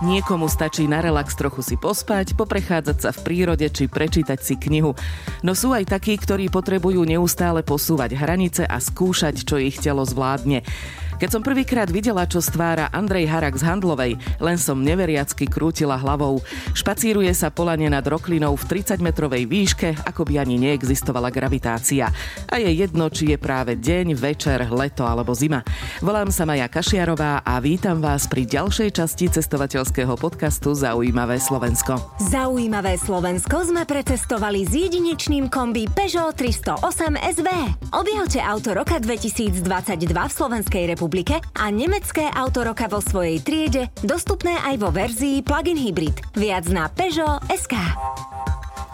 Niekomu stačí na relax trochu si pospať, poprechádzať sa v prírode či prečítať si knihu. No sú aj takí, ktorí potrebujú neustále posúvať hranice a skúšať, čo ich telo zvládne. Keď som prvýkrát videla, čo stvára Andrej Harak z Handlovej, len som neveriacky krútila hlavou. Špacíruje sa polane nad roklinou v 30-metrovej výške, ako by ani neexistovala gravitácia. A je jedno, či je práve deň, večer, leto alebo zima. Volám sa Maja Kašiarová a vítam vás pri ďalšej časti cestovateľského podcastu Zaujímavé Slovensko. Zaujímavé Slovensko sme precestovali s jedinečným kombi Peugeot 308 SV. Objavte auto roka 2022 v Slovenskej republike republike a nemecké auto roka vo svojej triede, dostupné aj vo verzii plug-in hybrid. Viac na Peugeot SK.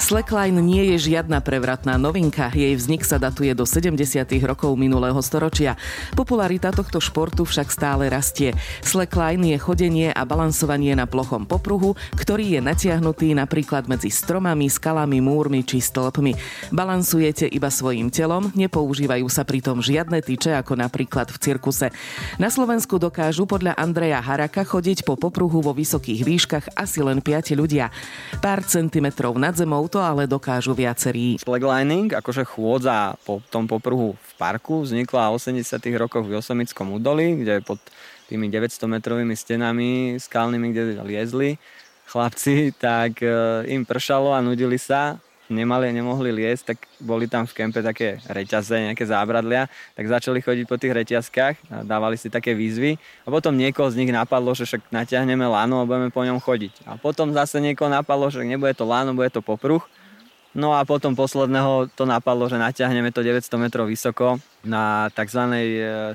Slackline nie je žiadna prevratná novinka, jej vznik sa datuje do 70. rokov minulého storočia. Popularita tohto športu však stále rastie. Slackline je chodenie a balansovanie na plochom popruhu, ktorý je natiahnutý napríklad medzi stromami, skalami, múrmi či stĺpmi. Balansujete iba svojim telom, nepoužívajú sa pritom žiadne tyče ako napríklad v cirkuse. Na Slovensku dokážu podľa Andreja Haraka chodiť po popruhu vo vysokých výškach asi len 5 ľudia. Pár centimetrov nad zemou to ale dokážu viacerí. Slacklining, akože chôdza po tom popruhu v parku, vznikla v 80 rokoch v Josemickom údolí, kde pod tými 900 metrovými stenami skalnými, kde liezli chlapci, tak e, im pršalo a nudili sa nemali a nemohli liesť, tak boli tam v kempe také reťaze, nejaké zábradlia, tak začali chodiť po tých reťazkách a dávali si také výzvy a potom niekoho z nich napadlo, že však natiahneme lano a budeme po ňom chodiť. A potom zase niekoho napadlo, že nebude to lano, bude to popruh. No a potom posledného to napadlo, že natiahneme to 900 metrov vysoko na tzv. E,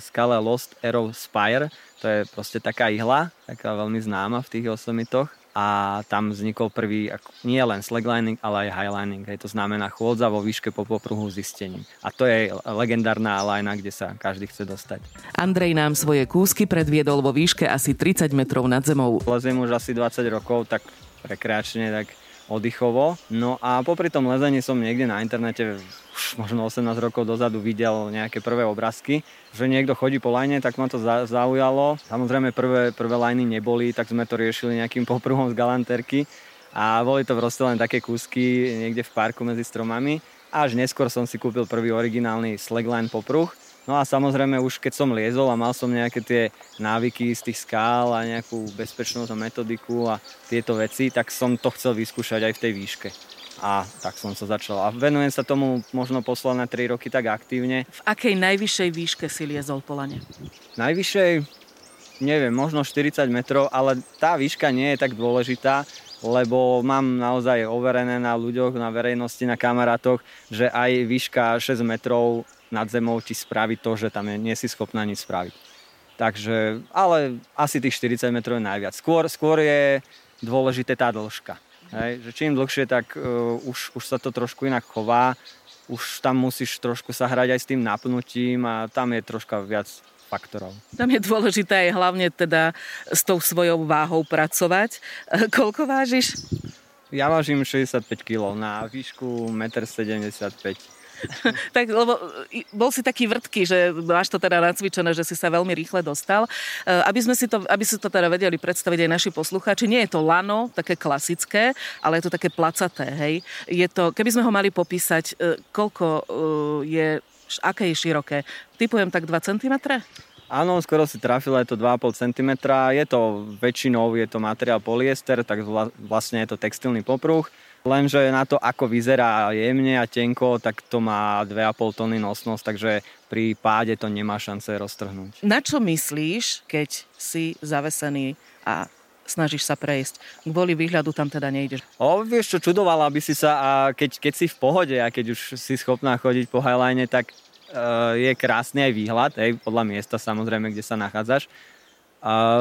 skale Lost Arrow Spire. To je proste taká ihla, taká veľmi známa v tých osomitoch a tam vznikol prvý nie len slacklining, ale aj highlining. Hej, to znamená chôdza vo výške po popruhu zistením. A to je legendárna lajna, kde sa každý chce dostať. Andrej nám svoje kúsky predviedol vo výške asi 30 metrov nad zemou. Leziem už asi 20 rokov, tak rekreačne, tak oddychovo. No a popri tom lezení som niekde na internete už možno 18 rokov dozadu videl nejaké prvé obrázky, že niekto chodí po lajne, tak ma to zaujalo. Samozrejme prvé, prvé lajny neboli, tak sme to riešili nejakým popruhom z galanterky a boli to proste len také kúsky niekde v parku medzi stromami. Až neskôr som si kúpil prvý originálny slackline popruh, No a samozrejme už keď som liezol a mal som nejaké tie návyky z tých skál a nejakú bezpečnosť a metodiku a tieto veci, tak som to chcel vyskúšať aj v tej výške a tak som sa začal. A venujem sa tomu možno posledné 3 roky tak aktívne. V akej najvyššej výške si liezol po lane? Najvyššej, neviem, možno 40 metrov, ale tá výška nie je tak dôležitá, lebo mám naozaj overené na ľuďoch, na verejnosti, na kamarátoch, že aj výška 6 metrov nad zemou ti spraví to, že tam nie si schopná nič spraviť. Takže, ale asi tých 40 metrov je najviac. Skôr, skôr je dôležité tá dĺžka. Hej, že čím dlhšie, tak uh, už, už sa to trošku inak chová. Už tam musíš trošku sa hrať aj s tým napnutím a tam je troška viac faktorov. Tam je dôležité aj hlavne teda s tou svojou váhou pracovať. Koľko vážiš? Ja vážim 65 kg na výšku 1,75 m. tak, lebo bol si taký vrtký, že máš to teda nacvičené, že si sa veľmi rýchle dostal. E, aby sme si to, aby si to teda vedeli predstaviť aj naši poslucháči, nie je to lano, také klasické, ale je to také placaté, hej. Je to, keby sme ho mali popísať, e, koľko e, je, aké je široké? Typujem tak 2 cm? Áno, skoro si trafil, je to 2,5 cm. Je to väčšinou, je to materiál polyester, tak vlastne je to textilný popruh. Lenže na to, ako vyzerá jemne a tenko, tak to má 2,5 tony nosnosť, takže pri páde to nemá šance roztrhnúť. Na čo myslíš, keď si zavesený a snažíš sa prejsť. Kvôli výhľadu tam teda nejdeš. O, vieš čo, čudovala by si sa a keď, keď si v pohode a keď už si schopná chodiť po highline, tak uh, je krásny aj výhľad, aj podľa miesta samozrejme, kde sa nachádzaš.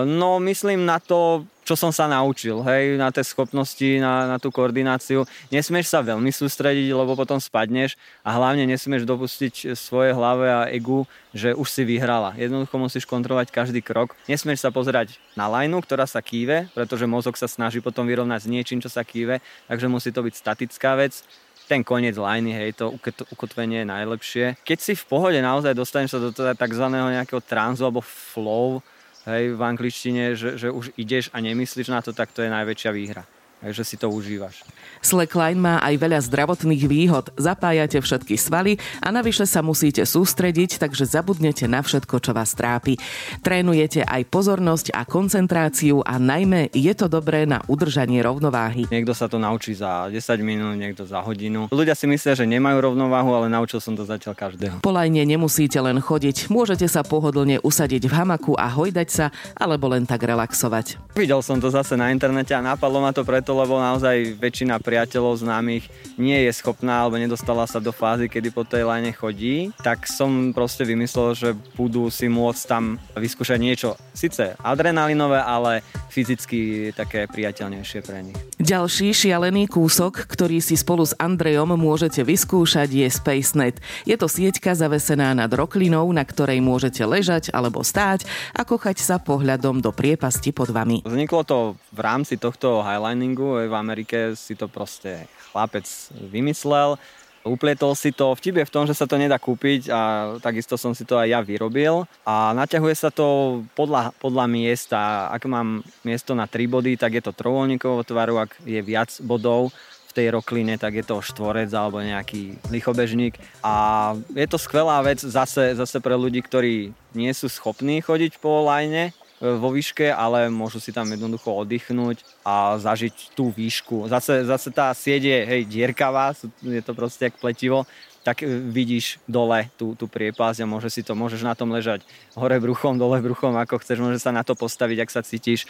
No myslím na to, čo som sa naučil, hej, na tie schopnosti, na, na tú koordináciu. Nesmieš sa veľmi sústrediť, lebo potom spadneš a hlavne nesmieš dopustiť svoje hlave a egu, že už si vyhrala. Jednoducho musíš kontrolovať každý krok. Nesmieš sa pozerať na lajnu, ktorá sa kýve, pretože mozog sa snaží potom vyrovnať s niečím, čo sa kýve, takže musí to byť statická vec ten koniec lajny, hej, to ukotvenie je najlepšie. Keď si v pohode naozaj dostaneš sa do tzv. nejakého tranzu alebo flow, hej, v angličtine, že, že už ideš a nemyslíš na to, tak to je najväčšia výhra. Takže si to užívaš. Slackline má aj veľa zdravotných výhod. Zapájate všetky svaly a navyše sa musíte sústrediť, takže zabudnete na všetko, čo vás trápi. Trénujete aj pozornosť a koncentráciu a najmä je to dobré na udržanie rovnováhy. Niekto sa to naučí za 10 minút, niekto za hodinu. Ľudia si myslia, že nemajú rovnováhu, ale naučil som to zatiaľ každého. Po lajne nemusíte len chodiť, môžete sa pohodlne usadiť v hamaku a hojdať sa, alebo len tak relaxovať. Videl som to zase na internete a napadlo ma to preto, lebo naozaj väčšina priateľov známych nie je schopná alebo nedostala sa do fázy, kedy po tej line chodí, tak som proste vymyslel, že budú si môcť tam vyskúšať niečo síce adrenalinové, ale fyzicky také priateľnejšie pre nich. Ďalší šialený kúsok, ktorý si spolu s Andrejom môžete vyskúšať je SpaceNet. Je to sieťka zavesená nad roklinou, na ktorej môžete ležať alebo stáť a kochať sa pohľadom do priepasti pod vami. Vzniklo to v rámci tohto highliningu, v Amerike si to proste chlapec vymyslel. Uplietol si to, vtip je v tom, že sa to nedá kúpiť a takisto som si to aj ja vyrobil a naťahuje sa to podľa, podľa miesta. Ak mám miesto na 3 body, tak je to trojuholníkovo tvaru, ak je viac bodov, v tej rokline, tak je to štvorec alebo nejaký lichobežník. A je to skvelá vec zase, zase pre ľudí, ktorí nie sú schopní chodiť po lajne, vo výške, ale môžu si tam jednoducho oddychnúť a zažiť tú výšku. Zase, zase tá sieť je hej, dierkavá, je to proste jak pletivo, tak e, vidíš dole tú, tú priepasť a môže si to, môžeš na tom ležať hore bruchom, dole bruchom, ako chceš, môžeš sa na to postaviť, ak sa cítiš.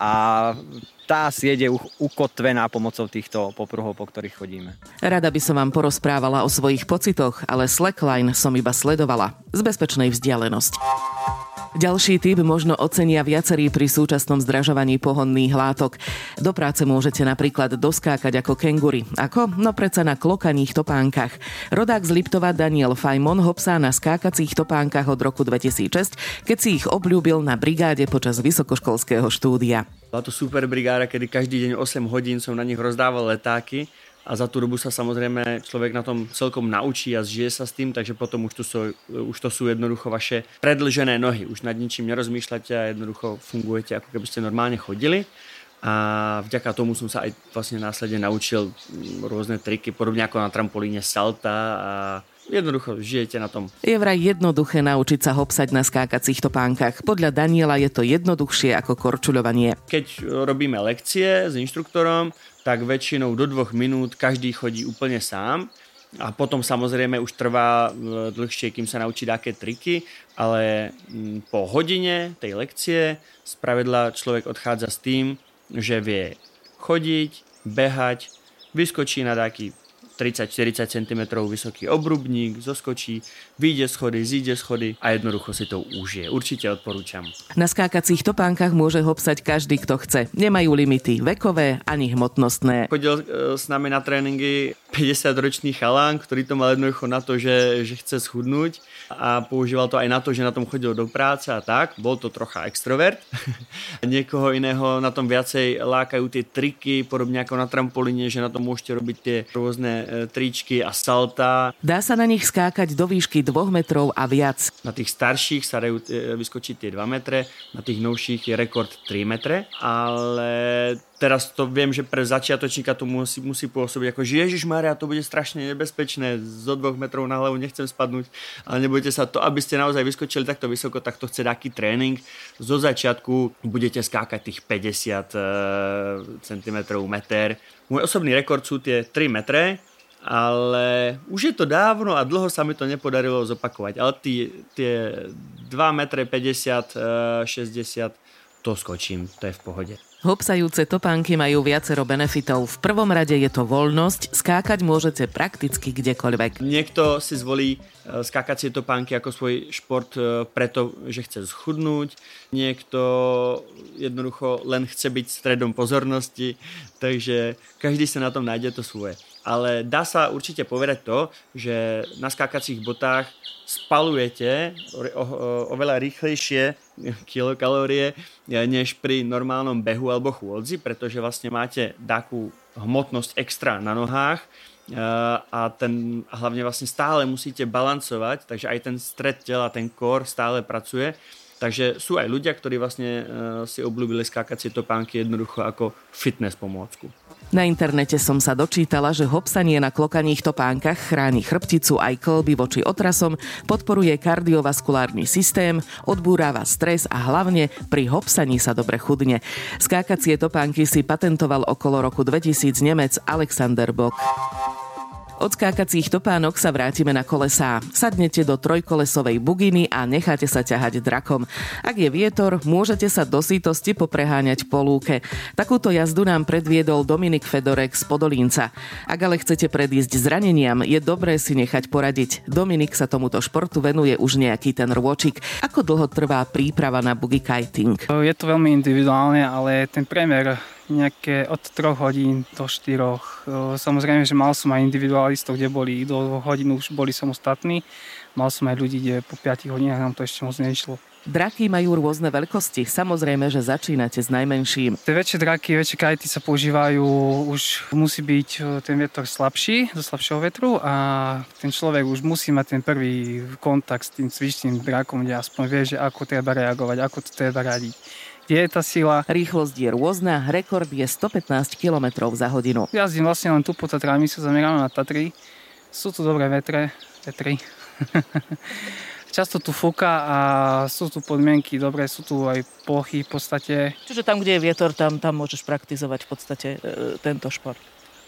A tá sieť je ukotvená pomocou týchto popruhov, po ktorých chodíme. Rada by som vám porozprávala o svojich pocitoch, ale slackline som iba sledovala z bezpečnej vzdialenosti. Ďalší typ možno ocenia viacerí pri súčasnom zdražovaní pohonných látok. Do práce môžete napríklad doskákať ako kengury. Ako? No predsa na klokaných topánkach. Rodák z Liptova Daniel Fajmon hopsá na skákacích topánkach od roku 2006, keď si ich obľúbil na brigáde počas vysokoškolského štúdia. Bola to super brigáda, kedy každý deň 8 hodín som na nich rozdával letáky a za tú dobu sa samozrejme človek na tom celkom naučí a zžije sa s tým, takže potom už to sú, už to sú jednoducho vaše predlžené nohy. Už nad ničím nerozmýšľate a jednoducho fungujete, ako keby ste normálne chodili. A vďaka tomu som sa aj vlastne následne naučil rôzne triky, podobne ako na trampolíne salta a jednoducho žijete na tom. Je vraj jednoduché naučiť sa hopsať na skákacích topánkach. Podľa Daniela je to jednoduchšie ako korčuľovanie. Keď robíme lekcie s inštruktorom, tak väčšinou do dvoch minút každý chodí úplne sám a potom samozrejme už trvá e, dlhšie, kým sa naučí také triky, ale po hodine tej lekcie spravedla človek odchádza s tým, že vie chodiť, behať, vyskočí na taký 30-40 cm vysoký obrubník, zoskočí, vyjde schody, zíde schody a jednoducho si to užije. Určite odporúčam. Na skákacích topánkach môže hopsať každý, kto chce. Nemajú limity vekové ani hmotnostné. Chodil e, s nami na tréningy 50-ročný chalán, ktorý to mal jednoducho na to, že, že chce schudnúť a používal to aj na to, že na tom chodil do práce a tak. Bol to trocha extrovert. Niekoho iného na tom viacej lákajú tie triky, podobne ako na trampolíne, že na tom môžete robiť tie rôzne tričky a salta. Dá sa na nich skákať do výšky 2 metrov a viac. Na tých starších sa dajú e, vyskočiť tie 2 metre, na tých novších je rekord 3 metre, ale teraz to viem, že pre začiatočníka to musí, musí pôsobiť ako, že Ježiš Maria, to bude strašne nebezpečné, zo dvoch metrov na hlavu nechcem spadnúť, ale nebojte sa, to, aby ste naozaj vyskočili takto vysoko, tak to chce taký tréning. Zo začiatku budete skákať tých 50 cm, meter. Môj osobný rekord sú tie 3 metre, ale už je to dávno a dlho sa mi to nepodarilo zopakovať. Ale tí, tie 2 m 50, 60 to skočím, to je v pohode. Hopsajúce topánky majú viacero benefitov. V prvom rade je to voľnosť, skákať môžete prakticky kdekoľvek. Niekto si zvolí e, skákacie topánky ako svoj šport e, preto, že chce schudnúť. Niekto jednoducho len chce byť stredom pozornosti, takže každý sa na tom nájde to svoje ale dá sa určite povedať to, že na skákacích botách spalujete oveľa rýchlejšie kilokalórie než pri normálnom behu alebo chôdzi, pretože vlastne máte takú hmotnosť extra na nohách a ten hlavne vlastne stále musíte balancovať, takže aj ten stred tela, ten kor stále pracuje Takže sú aj ľudia, ktorí vlastne si obľúbili skákacie topánky jednoducho ako fitness pomôcku. Na internete som sa dočítala, že hopsanie na klokaných topánkach chráni chrbticu aj kolby voči otrasom, podporuje kardiovaskulárny systém, odbúrava stres a hlavne pri hopsaní sa dobre chudne. Skákacie topánky si patentoval okolo roku 2000 Nemec Alexander Bock. Od skákacích topánok sa vrátime na kolesá. Sadnete do trojkolesovej buginy a necháte sa ťahať drakom. Ak je vietor, môžete sa do sítosti popreháňať po lúke. Takúto jazdu nám predviedol Dominik Fedorek z Podolínca. Ak ale chcete predísť zraneniam, je dobré si nechať poradiť. Dominik sa tomuto športu venuje už nejaký ten rôčik. Ako dlho trvá príprava na boogie kiting? Je to veľmi individuálne, ale ten priemer nejaké od 3 hodín do 4. Samozrejme, že mal som aj individualistov, kde boli do hodín už boli samostatní. Mal som aj ľudí, kde po 5 hodinách nám to ešte moc nešlo. Draky majú rôzne veľkosti. Samozrejme, že začínate s najmenším. Tie väčšie draky, väčšie kajty sa používajú, už musí byť ten vietor slabší, zo slabšieho vetru a ten človek už musí mať ten prvý kontakt s tým cvičným drakom, kde aspoň vie, že ako treba reagovať, ako to treba radiť kde je tá sila. Rýchlosť je rôzna, rekord je 115 km za hodinu. Jazdím vlastne len tu po Tatrami, sa zameráme na Tatry. Sú tu dobré vetre, vetry. Často tu fúka a sú tu podmienky dobré, sú tu aj plochy v podstate. Čiže tam, kde je vietor, tam, tam môžeš praktizovať v podstate e, tento šport.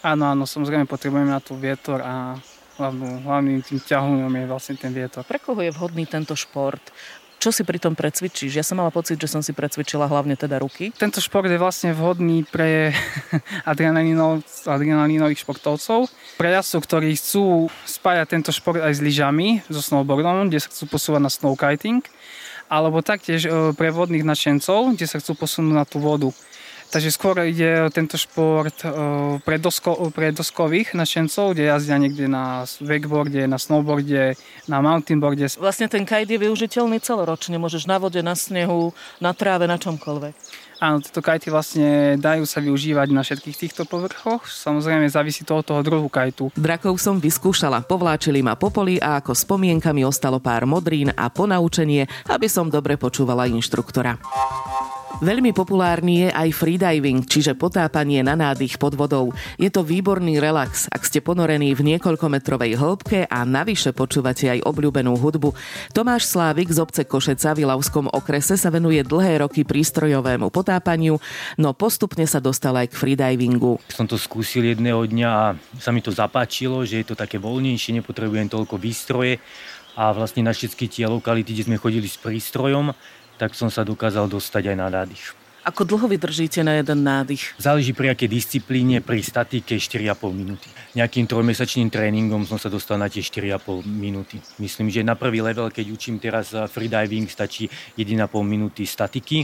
Áno, áno, samozrejme potrebujeme na tu vietor a hlavnú, hlavným tým ťahom je vlastne ten vietor. Pre koho je vhodný tento šport? Čo si pri tom precvičíš? Ja som mala pocit, že som si precvičila hlavne teda ruky. Tento šport je vlastne vhodný pre adrenalinových športovcov, pre jazdcov, ktorí chcú spájať tento šport aj s lyžami, so snowboardom, kde sa chcú posúvať na snowkiting, alebo taktiež e, pre vodných nadšencov, kde sa chcú posunúť na tú vodu. Takže skôr ide tento šport pre, dosko, pre doskových našencov, kde jazdia niekde na wakeboarde, na snowboarde, na mountainboarde. Vlastne ten kite je využiteľný celoročne. Môžeš na vode, na snehu, na tráve, na čomkoľvek. Áno, tieto kajty vlastne dajú sa využívať na všetkých týchto povrchoch. Samozrejme závisí to od toho druhu kajtu. Drakov som vyskúšala, povláčili ma po poli a ako spomienkami ostalo pár modrín a ponaučenie, aby som dobre počúvala inštruktora. Veľmi populárny je aj freediving, čiže potápanie na nádych pod vodou. Je to výborný relax, ak ste ponorení v niekoľkometrovej hĺbke a navyše počúvate aj obľúbenú hudbu. Tomáš Slávik z obce Košeca v Ilavskom okrese sa venuje dlhé roky prístrojovému potápaniu, no postupne sa dostal aj k freedivingu. Som to skúsil jedného dňa a sa mi to zapáčilo, že je to také voľnejšie, nepotrebujem toľko výstroje a vlastne na všetky tie lokality, kde sme chodili s prístrojom, tak som sa dokázal dostať aj na nádych. Ako dlho vydržíte na jeden nádych? Záleží pri akej disciplíne, pri statike 4,5 minúty. Nejakým trojmesačným tréningom som sa dostal na tie 4,5 minúty. Myslím, že na prvý level, keď učím teraz freediving, stačí 1,5 minúty statiky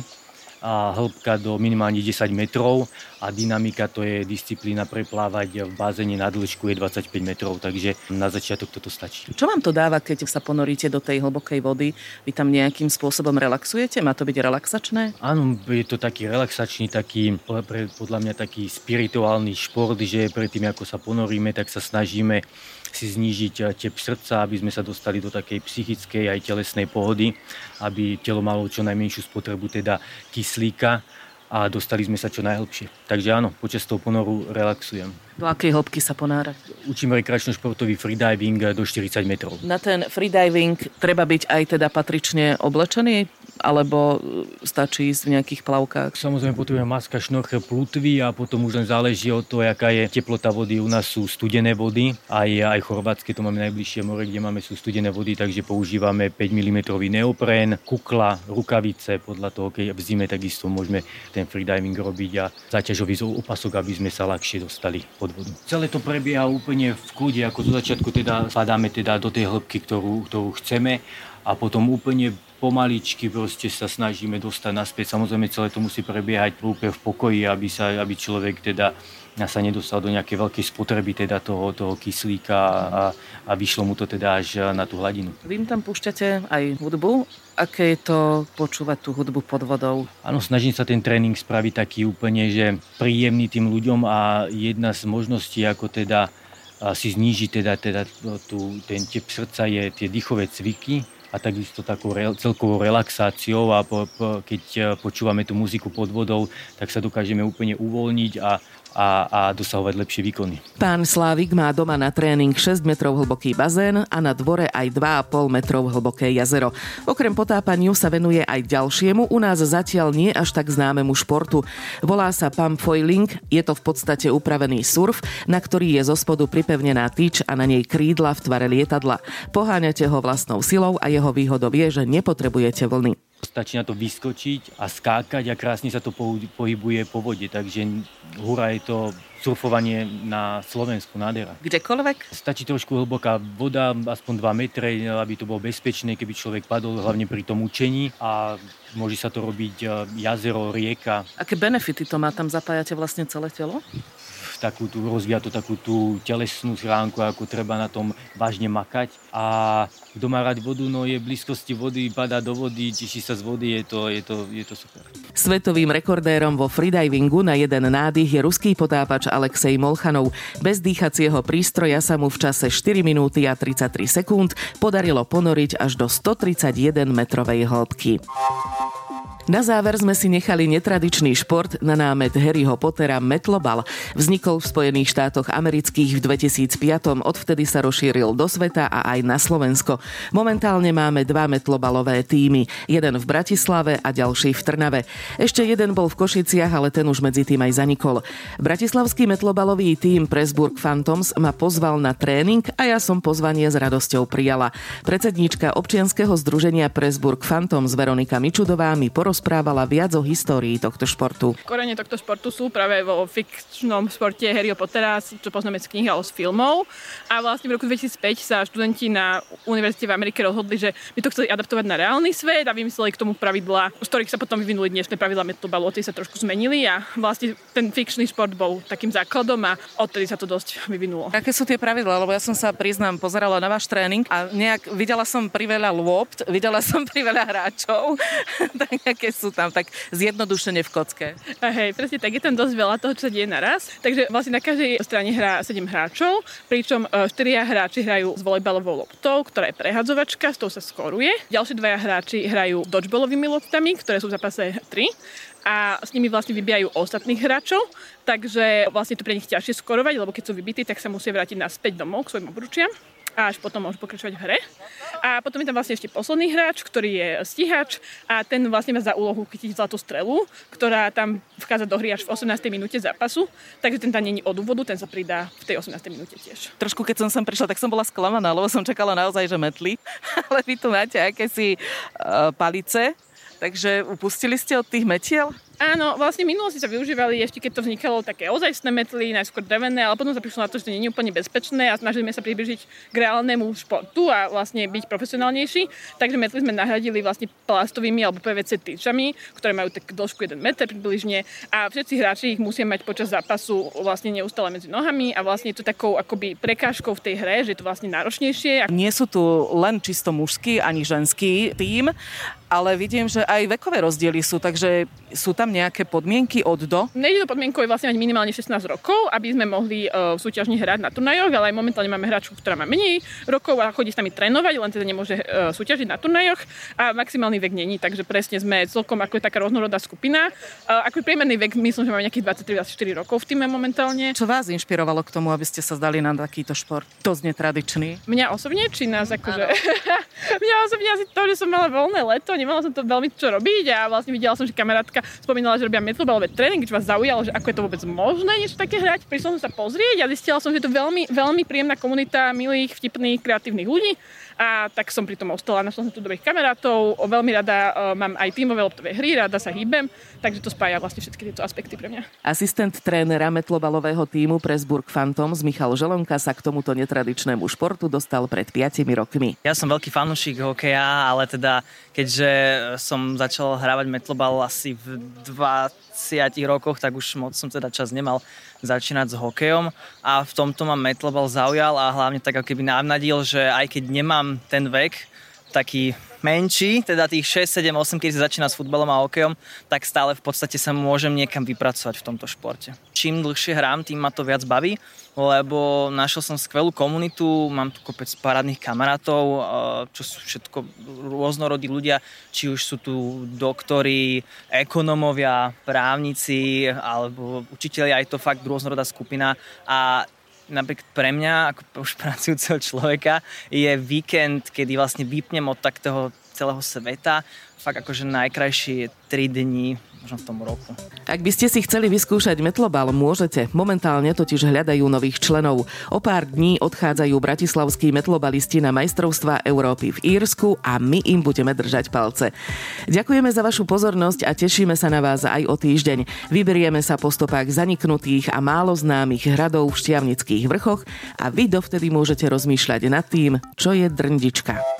a hĺbka do minimálne 10 metrov a dynamika to je disciplína preplávať v bázene na dĺžku je 25 metrov, takže na začiatok toto stačí. Čo vám to dáva, keď sa ponoríte do tej hlbokej vody? Vy tam nejakým spôsobom relaxujete? Má to byť relaxačné? Áno, je to taký relaxačný, taký, podľa mňa taký spirituálny šport, že predtým ako sa ponoríme, tak sa snažíme si znížiť eh, tep srdca, aby sme sa dostali do takej psychickej aj telesnej pohody, aby telo malo čo najmenšiu spotrebu teda kyslíka a dostali sme sa čo najhlbšie. Takže áno, počas toho ponoru relaxujem. Do akej hĺbky sa ponárať? Učím rekreačno-športový freediving do 40 metrov. Na ten freediving treba byť aj teda patrične oblečený? Alebo stačí ísť v nejakých plavkách? Samozrejme potrebujeme maska, šnorchel, plutvy a potom už len záleží od toho, aká je teplota vody. U nás sú studené vody, aj, aj chorvátske, to máme najbližšie more, kde máme sú studené vody, takže používame 5 mm neopren, kukla, rukavice, podľa toho, keď v zime takisto môžeme ten freediving robiť a záťažový opasok, aby sme sa ľahšie dostali pod vodu. Celé to prebieha úplne v kľude, ako zo začiatku teda padáme teda do tej hĺbky, ktorú, ktorú chceme a potom úplne pomaličky proste sa snažíme dostať naspäť. Samozrejme celé to musí prebiehať úplne v pokoji, aby, sa, aby človek teda sa nedostal do nejakej veľkej spotreby teda toho, toho kyslíka a, a vyšlo mu to teda až na tú hladinu. Vy tam púšťate aj hudbu. Aké je to počúvať tú hudbu pod vodou? Áno, snažím sa ten tréning spraviť taký úplne, že príjemný tým ľuďom a jedna z možností, ako teda si znížiť teda, teda tú, ten tep srdca je tie dýchové cviky, a takisto takou re, celkovou relaxáciou a po, po, keď e, počúvame tú muziku pod vodou, tak sa dokážeme úplne uvoľniť a a, a dosahovať lepšie výkony. Pán Slávik má doma na tréning 6 metrov hlboký bazén a na dvore aj 2,5 metrov hlboké jazero. Okrem potápaniu sa venuje aj ďalšiemu, u nás zatiaľ nie až tak známemu športu. Volá sa pump foiling, je to v podstate upravený surf, na ktorý je zo spodu pripevnená tyč a na nej krídla v tvare lietadla. Poháňate ho vlastnou silou a jeho výhodou je, že nepotrebujete vlny. Stačí na to vyskočiť a skákať a krásne sa to pohybuje po vode, takže hura je to surfovanie na Slovensku, nádhera. Kdekoľvek? Stačí trošku hlboká voda, aspoň 2 metre, aby to bolo bezpečné, keby človek padol, hlavne pri tom učení a môže sa to robiť e, jazero, rieka. Aké benefity to má? Tam zapájate vlastne celé telo? Takú tú, rozvíja to takú tú telesnú schránku, ako treba na tom vážne makať. A kto má rád vodu, no je v blízkosti vody, padá do vody, teší sa z vody, je to, je to, je to super. Svetovým rekordérom vo freedivingu na jeden nádych je ruský potápač Alexej Molchanov. Bez dýchacieho prístroja sa mu v čase 4 minúty a 33 sekúnd podarilo ponoriť až do 131 metrovej hĺbky. Na záver sme si nechali netradičný šport na námet Harryho Pottera Metlobal. Vznikol v Spojených štátoch amerických v 2005. Odvtedy sa rozšíril do sveta a aj na Slovensko. Momentálne máme dva metlobalové týmy. Jeden v Bratislave a ďalší v Trnave. Ešte jeden bol v Košiciach, ale ten už medzi tým aj zanikol. Bratislavský metlobalový tým Presburg Phantoms ma pozval na tréning a ja som pozvanie s radosťou prijala. Predsedníčka občianskeho združenia Presburg Phantoms Veronika Mičudová mi porozprávala porozprávala viac o histórii tohto športu. Korene tohto športu sú práve vo fikčnom športe Harryho Pottera, čo poznáme z knih alebo z filmov. A vlastne v roku 2005 sa študenti na univerzite v Amerike rozhodli, že by to chceli adaptovať na reálny svet a vymysleli k tomu pravidla, z ktorých sa potom vyvinuli dnešné pravidla metlobalu, sa trošku zmenili a vlastne ten fikčný šport bol takým základom a odtedy sa to dosť vyvinulo. Aké sú tie pravidlá? Lebo ja som sa priznám, pozerala na váš tréning a nejak videla som priveľa lôpt, videla som priveľa hráčov, tak aké sú tam tak zjednodušene v kocke. A hej, presne tak, je tam dosť veľa toho, čo deje naraz. Takže vlastne na každej strane hrá 7 hráčov, pričom 4 e, hráči hrajú s volejbalovou loptou, ktorá je prehadzovačka, s tou sa skoruje. Ďalší dvaja hráči hrajú dodgeballovými loptami, ktoré sú v zápase 3 a s nimi vlastne vybijajú ostatných hráčov, takže vlastne to pre nich ťažšie skorovať, lebo keď sú vybití, tak sa musia vrátiť naspäť domov k svojim obručiam a až potom môžu pokračovať v hre. A potom je tam vlastne ešte posledný hráč, ktorý je stíhač a ten vlastne má za úlohu chytiť zlatú strelu, ktorá tam vchádza do hry až v 18. minúte zápasu, takže ten tam není od úvodu, ten sa pridá v tej 18. minúte tiež. Trošku keď som sem prišla, tak som bola sklamaná, lebo som čakala naozaj, že metli, ale vy tu máte akési uh, palice, takže upustili ste od tých metiel? Áno, vlastne minulosti sa využívali ešte keď to vznikalo také ozajstné metly, najskôr drevené, ale potom sa prišlo na to, že to nie je úplne bezpečné a snažili sme sa približiť k reálnemu športu a vlastne byť profesionálnejší. Takže metly sme nahradili vlastne plastovými alebo PVC tyčami, ktoré majú tak dĺžku 1 meter približne a všetci hráči ich musia mať počas zápasu vlastne neustále medzi nohami a vlastne je to takou akoby prekážkou v tej hre, že je to vlastne náročnejšie. Nie sú tu len čisto mužský ani ženský tým, ale vidím, že aj vekové rozdiely sú, takže sú tam nejaké podmienky od do? Nejde do podmienkou je vlastne mať minimálne 16 rokov, aby sme mohli uh, súťažne hrať na turnajoch, ale aj momentálne máme hráčku, ktorá má menej rokov a chodí s nami trénovať, len teda nemôže uh, súťažiť na turnajoch a maximálny vek není, takže presne sme celkom ako taká rôznorodá skupina. Uh, ako priemerný vek, myslím, že máme nejakých 23-24 rokov v týme momentálne. Čo vás inšpirovalo k tomu, aby ste sa zdali na takýto šport? Dosť netradičný. Mňa osobne, či nás akože... Mňa osobne asi to, že som mala voľné leto, nemala som to veľmi čo robiť a vlastne videla som, že kamarátka spomínala, že robia metlobalové tréning, čo vás zaujalo, že ako je to vôbec možné niečo také hrať. Prišla som sa pozrieť a zistila som, že je to veľmi, veľmi príjemná komunita milých, vtipných, kreatívnych ľudí a tak som pri tom ostala. Našla som tu dobrých kamarátov, veľmi rada uh, mám aj tímové loptové hry, rada sa hýbem, takže to spája vlastne všetky tieto aspekty pre mňa. Asistent trénera metlobalového týmu Presburg Phantoms Michal Želonka sa k tomuto netradičnému športu dostal pred 5 rokmi. Ja som veľký fanúšik hokeja, ale teda keďže som začal hrávať metlobal asi v 20 rokoch, tak už moc som teda čas nemal začínať s hokejom a v tomto ma metlobal zaujal a hlavne tak ako keby navnadil, že aj keď nemám ten vek, taký menší, teda tých 6, 7, 8, keď sa začína s futbalom a hokejom, tak stále v podstate sa môžem niekam vypracovať v tomto športe. Čím dlhšie hrám, tým ma to viac baví, lebo našiel som skvelú komunitu, mám tu kopec parádnych kamarátov, čo sú všetko rôznorodí ľudia, či už sú tu doktori, ekonomovia, právnici alebo učiteľi, aj to fakt rôznorodá skupina a napríklad pre mňa, ako už pracujúceho človeka, je víkend, kedy vlastne vypnem od takého celého sveta. Fakt akože najkrajšie 3 dní možno v tom roku. Ak by ste si chceli vyskúšať metlobal, môžete. Momentálne totiž hľadajú nových členov. O pár dní odchádzajú bratislavskí metlobalisti na majstrovstvá Európy v Írsku a my im budeme držať palce. Ďakujeme za vašu pozornosť a tešíme sa na vás aj o týždeň. Vyberieme sa po stopách zaniknutých a málo známych hradov v Štiavnických vrchoch a vy dovtedy môžete rozmýšľať nad tým, čo je drndička.